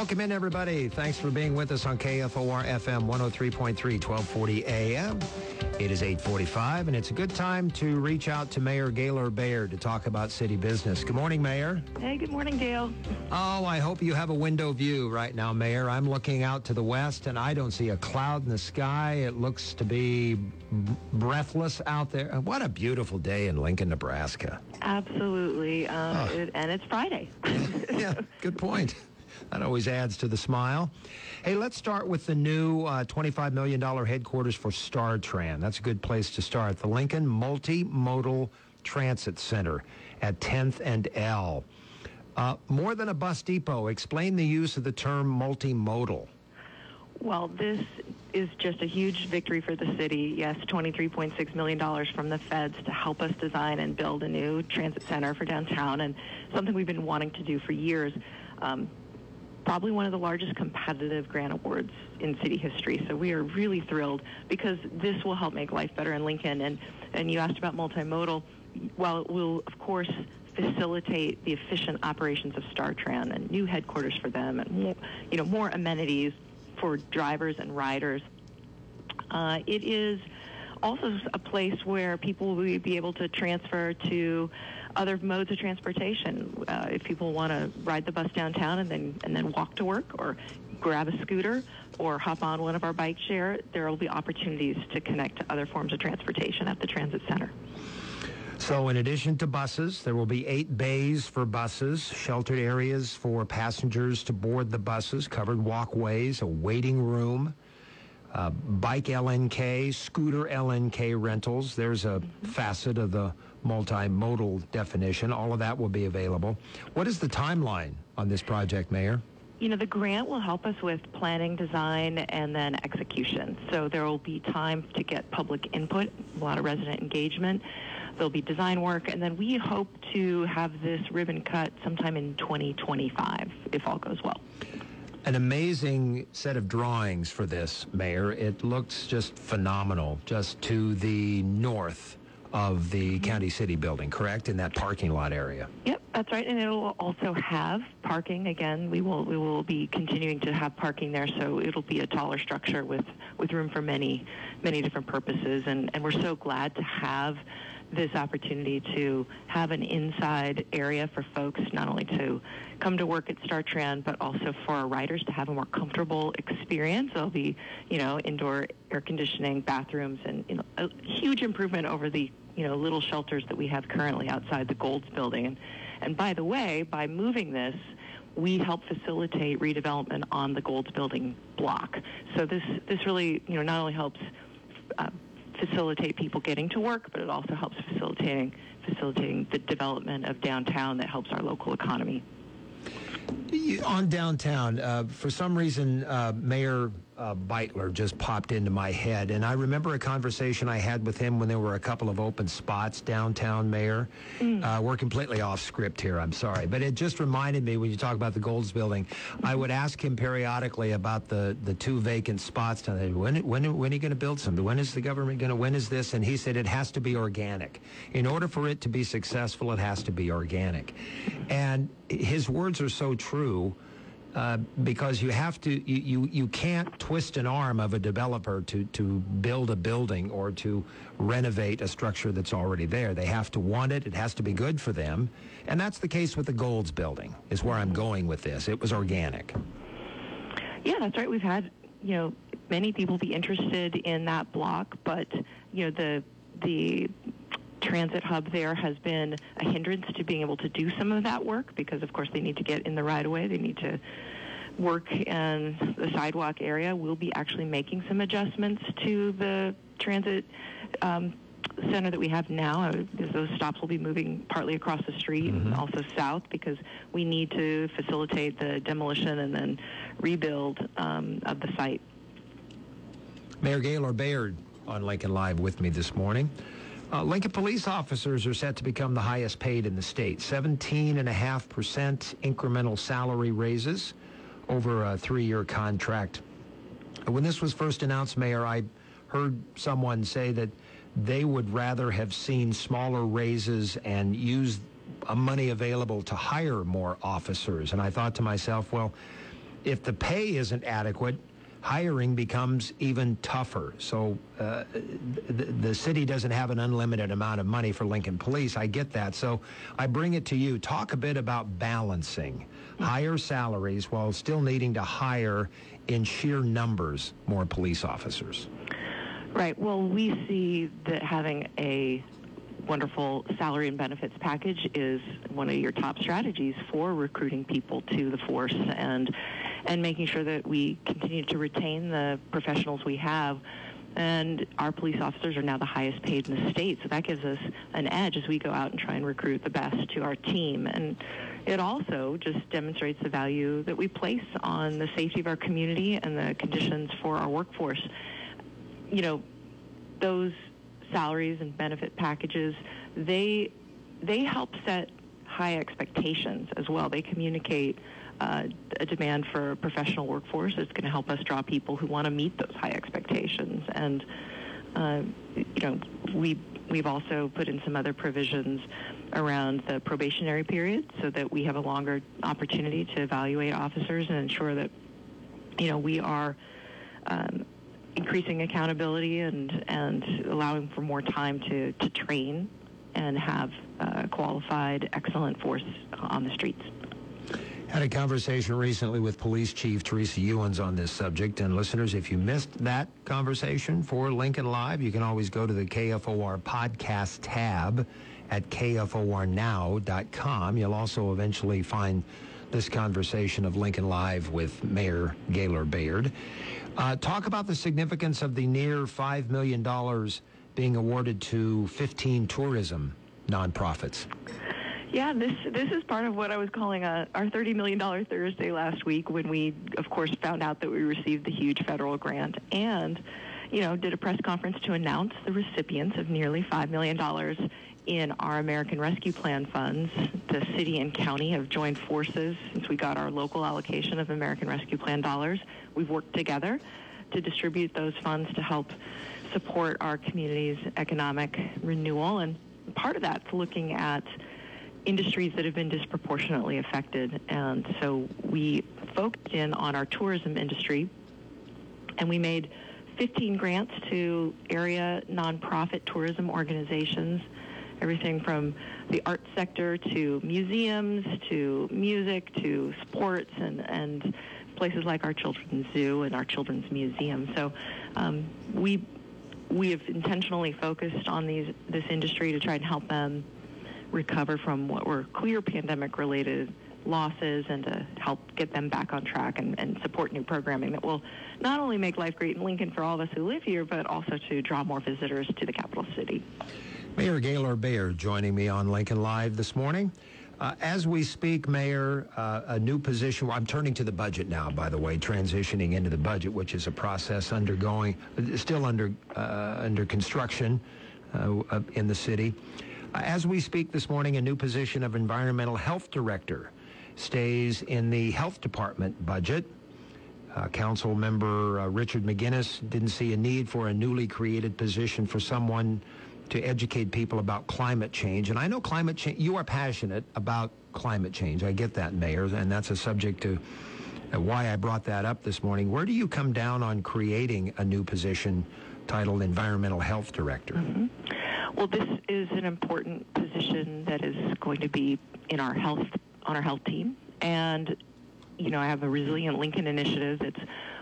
Welcome in, everybody. Thanks for being with us on KFOR FM 103.3, 1240 AM. It is 845, and it's a good time to reach out to Mayor Gaylor Baird to talk about city business. Good morning, Mayor. Hey, good morning, Dale. Oh, I hope you have a window view right now, Mayor. I'm looking out to the west, and I don't see a cloud in the sky. It looks to be breathless out there. What a beautiful day in Lincoln, Nebraska. Absolutely. Um, it, and it's Friday. yeah, good point. That always adds to the smile. Hey, let's start with the new uh, $25 million headquarters for StarTran. That's a good place to start. The Lincoln Multimodal Transit Center at 10th and L. Uh, more than a bus depot, explain the use of the term multimodal. well, this is just a huge victory for the city. Yes, $23.6 million from the feds to help us design and build a new transit center for downtown, and something we've been wanting to do for years. Um, probably one of the largest competitive grant awards in city history. So we are really thrilled because this will help make life better in Lincoln. And, and you asked about multimodal. Well, it will, of course, facilitate the efficient operations of StarTran and new headquarters for them and more, you know, more amenities for drivers and riders. Uh, it is also a place where people will be able to transfer to other modes of transportation. Uh, if people want to ride the bus downtown and then and then walk to work, or grab a scooter, or hop on one of our bike share, there will be opportunities to connect to other forms of transportation at the transit center. So, in addition to buses, there will be eight bays for buses, sheltered areas for passengers to board the buses, covered walkways, a waiting room, uh, bike LNK, scooter LNK rentals. There's a facet of the multimodal definition. All of that will be available. What is the timeline on this project, Mayor? You know, the grant will help us with planning, design, and then execution. So there will be time to get public input, a lot of resident engagement. There'll be design work, and then we hope to have this ribbon cut sometime in 2025, if all goes well. An amazing set of drawings for this, Mayor. It looks just phenomenal, just to the north of the mm-hmm. county city building, correct? In that parking lot area. Yep, that's right, and it'll also have parking. Again, we will we will be continuing to have parking there, so it'll be a taller structure with with room for many many different purposes, and and we're so glad to have this opportunity to have an inside area for folks not only to come to work at Star StarTran, but also for our riders to have a more comfortable experience. There'll be, you know, indoor air conditioning, bathrooms, and you know, a huge improvement over the, you know, little shelters that we have currently outside the Golds building. And, and by the way, by moving this, we help facilitate redevelopment on the Golds building block. So this this really, you know, not only helps facilitate people getting to work, but it also helps facilitating facilitating the development of downtown that helps our local economy. On downtown, uh, for some reason, uh, Mayor uh, Beutler just popped into my head, and I remember a conversation I had with him when there were a couple of open spots downtown, Mayor. Uh, we're completely off script here, I'm sorry, but it just reminded me when you talk about the Golds Building, I would ask him periodically about the, the two vacant spots down. When, when, when are you going to build something? When is the government going to, when is this? And he said it has to be organic. In order for it to be successful, it has to be organic. And his words are so true uh, because you have to you, you you can't twist an arm of a developer to to build a building or to renovate a structure that's already there. They have to want it. It has to be good for them, and that's the case with the Golds building. Is where I'm going with this. It was organic. Yeah, that's right. We've had you know many people be interested in that block, but you know the the transit hub there has been a hindrance to being able to do some of that work because of course they need to get in the right of way. They need to work in the sidewalk area. We'll be actually making some adjustments to the transit um, center that we have now, uh, those stops will be moving partly across the street and also south, because we need to facilitate the demolition and then rebuild um, of the site. Mayor Gaylor Baird on Lincoln Live with me this morning. Uh, Lincoln police officers are set to become the highest paid in the state. 17.5% incremental salary raises over a three-year contract. When this was first announced, Mayor, I heard someone say that they would rather have seen smaller raises and use uh, money available to hire more officers. And I thought to myself, well, if the pay isn't adequate, hiring becomes even tougher. So uh, the, the city doesn't have an unlimited amount of money for Lincoln Police. I get that. So I bring it to you. Talk a bit about balancing higher salaries while still needing to hire in sheer numbers more police officers. Right. Well, we see that having a wonderful salary and benefits package is one of your top strategies for recruiting people to the force and and making sure that we continue to retain the professionals we have. And our police officers are now the highest paid in the state, so that gives us an edge as we go out and try and recruit the best to our team. And it also just demonstrates the value that we place on the safety of our community and the conditions for our workforce you know, those salaries and benefit packages, they they help set high expectations as well. They communicate uh, a demand for a professional workforce. It's going to help us draw people who want to meet those high expectations. And uh, you know, we we've also put in some other provisions around the probationary period so that we have a longer opportunity to evaluate officers and ensure that you know we are um, increasing accountability and, and allowing for more time to, to train and have uh, qualified, excellent force on the streets. Had a conversation recently with Police Chief Teresa Ewins on this subject. And listeners, if you missed that conversation for Lincoln Live, you can always go to the KFOR podcast tab at kfornow.com. You'll also eventually find this conversation of Lincoln Live with Mayor Gaylor Baird. Uh, talk about the significance of the near $5 million being awarded to 15 tourism nonprofits. Yeah, this this is part of what I was calling a, our $30 million Thursday last week when we, of course, found out that we received the huge federal grant and, you know, did a press conference to announce the recipients of nearly $5 million in our American Rescue Plan funds. The city and county have joined forces since we got our local allocation of American Rescue Plan dollars. We've worked together to distribute those funds to help support our community's economic renewal. And part of that's looking at industries that have been disproportionately affected. And so we focused in on our tourism industry and we made 15 grants to area nonprofit tourism organizations, everything from the art sector to museums to music to sports and, and places like our children's zoo and our children's museum. So um, we we have intentionally focused on these this industry to try and help them recover from what were clear pandemic related losses and to help get them back on track and, and support new programming that will not only make life great in Lincoln for all of us who live here, but also to draw more visitors to the capital city. Mayor Gaylor Baird joining me on Lincoln Live this morning. Uh, as we speak, Mayor, uh, a new position. I'm turning to the budget now, by the way, transitioning into the budget, which is a process undergoing, still under uh, under construction uh, in the city. As we speak this morning, a new position of environmental health director stays in the health department budget. Uh, Council member uh, Richard Meginnis didn't see a need for a newly created position for someone to educate people about climate change. And I know climate change, you are passionate about climate change. I get that, Mayor, and that's a subject to uh, why I brought that up this morning. Where do you come down on creating a new position titled Environmental Health Director? Well, this is an important position that is going to be in our health on our health team, and you know I have a resilient Lincoln initiative that's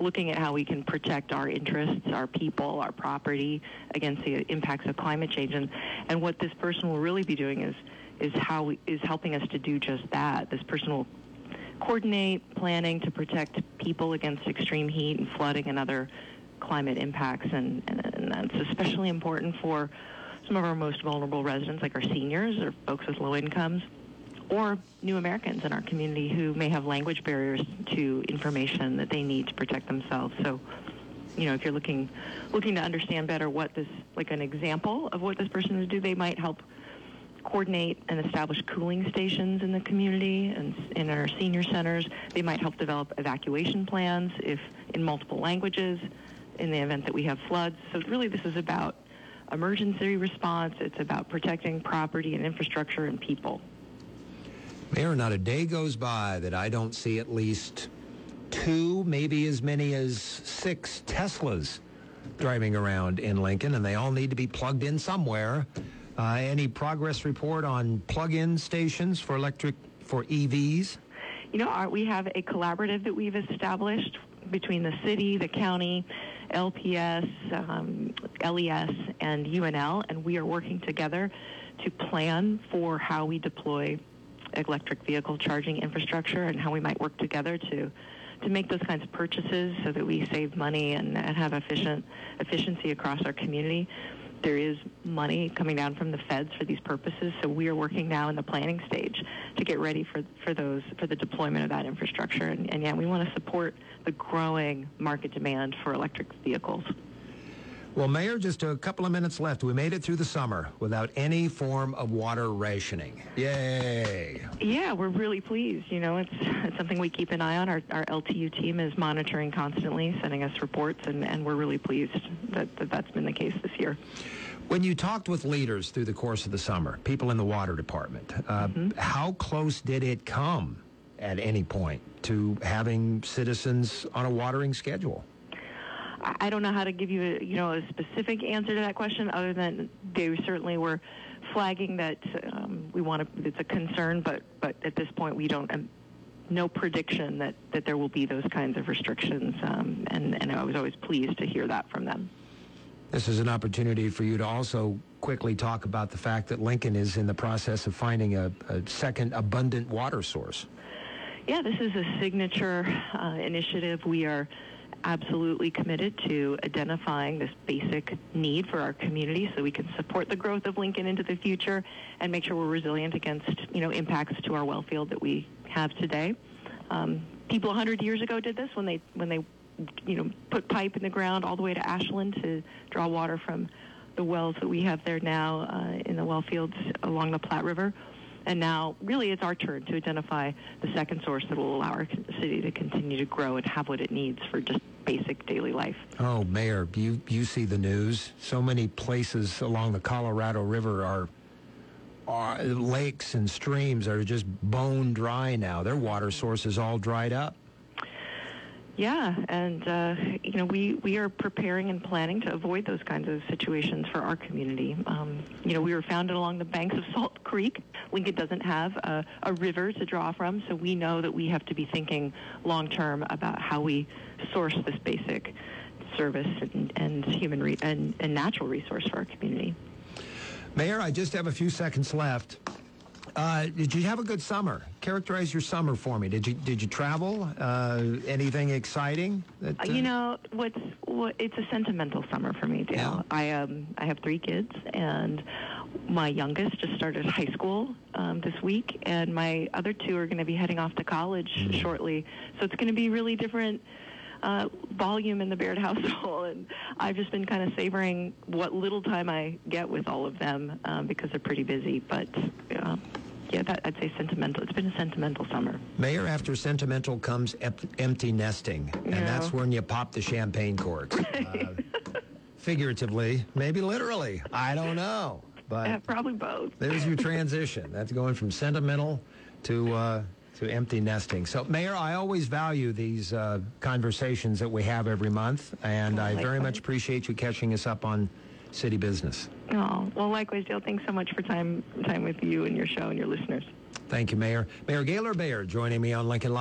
looking at how we can protect our interests, our people, our property against the impacts of climate change, and and what this person will really be doing is is how we, is helping us to do just that. This person will coordinate planning to protect people against extreme heat and flooding and other climate impacts, and, and, and that's especially important for some of our most vulnerable residents, like our seniors or folks with low incomes, or new Americans in our community who may have language barriers to information that they need to protect themselves. So, you know, if you're looking looking to understand better what this, like an example of what this person would do, they might help coordinate and establish cooling stations in the community and in our senior centers. They might help develop evacuation plans if in multiple languages in the event that we have floods. So really this is about emergency response. It's about protecting property and infrastructure and people. Mayor, not a day goes by that I don't see at least two, maybe as many as six Teslas driving around in Lincoln, and they all need to be plugged in somewhere. Uh, any progress report on plug-in stations for electric for EVs? You know, our, we have a collaborative that we've established between the city, the county, LPS, um, LES, and UNL, and we are working together to plan for how we deploy electric vehicle charging infrastructure and how we might work together to to make those kinds of purchases so that we save money and, and have efficient efficiency across our community. There is money coming down from the feds for these purposes, so we are working now in the planning stage to get ready for, for those for the deployment of that infrastructure. And, and yeah, we want to support the growing market demand for electric vehicles. Well, Mayor, just a couple of minutes left. We made it through the summer without any form of water rationing. Yay! Yeah, we're really pleased. You know, it's, it's something we keep an eye on. Our, our LTU team is monitoring constantly, sending us reports, and, and we're really pleased that, that that's been the case this year. When you talked with leaders through the course of the summer, people in the water department, uh, how close did it come at any point to having citizens on a watering schedule? I don't know how to give you a, you know a specific answer to that question, other than they certainly were flagging that um, we want to. It's a concern, but but at this point we don't. Um, no prediction that, that there will be those kinds of restrictions, um, and, and I was always pleased to hear that from them. This is an opportunity for you to also quickly talk about the fact that Lincoln is in the process of finding a, a second abundant water source. Yeah, this is a signature uh, initiative. We are absolutely committed to identifying this basic need for our community so we can support the growth of Lincoln into the future and make sure we're resilient against, you know, impacts to our well field that we have today. Um, people 100 years ago did this when they when they you know put pipe in the ground all the way to Ashland to draw water from the wells that we have there now uh, in the well fields along the Platte River. And now, really, it's our turn to identify the second source that will allow our city to continue to grow and have what it needs for just basic daily life. Oh, Mayor, you, you see the news. So many places along the Colorado River are, are lakes and streams are just bone dry now. Their water source is all dried up. Yeah, and uh, you know we we are preparing and planning to avoid those kinds of situations for our community. Um, you know, we were founded along the banks of Salt Creek. Lincoln doesn't have a, a river to draw from, so we know that we have to be thinking long term about how we source this basic service and, and human re- and, and natural resource for our community. Mayor, I just have a few seconds left. Uh, did you have a good summer? Characterize your summer for me. Did you did you travel? Uh, anything exciting? That, Uh, You know, what's what, it's a sentimental summer for me, Dale. Yeah. I um I have three kids, and my youngest just started high school um, this week, and my other two are going to be heading off to college shortly. So it's going to be really different. Uh, volume in the Baird household, and I've just been kind of savoring what little time I get with all of them um, because they're pretty busy. But uh, yeah, that, I'd say sentimental. It's been a sentimental summer. Mayor, after sentimental comes ep- empty nesting, and Yeah. that's when you pop the champagne corks. Uh, figuratively, maybe literally. I don't know, but Uh, probably both. there's your transition. That's going from sentimental to uh, to empty nesting. So, Mayor, I always value these uh, conversations that we have every month, and I very much appreciate you catching us up on city business. Oh, well, likewise, Dale. Thanks so much for time time with you and your show and your listeners. Thank you, Mayor. Mayor Gaylor Baird joining me on Lincoln Live.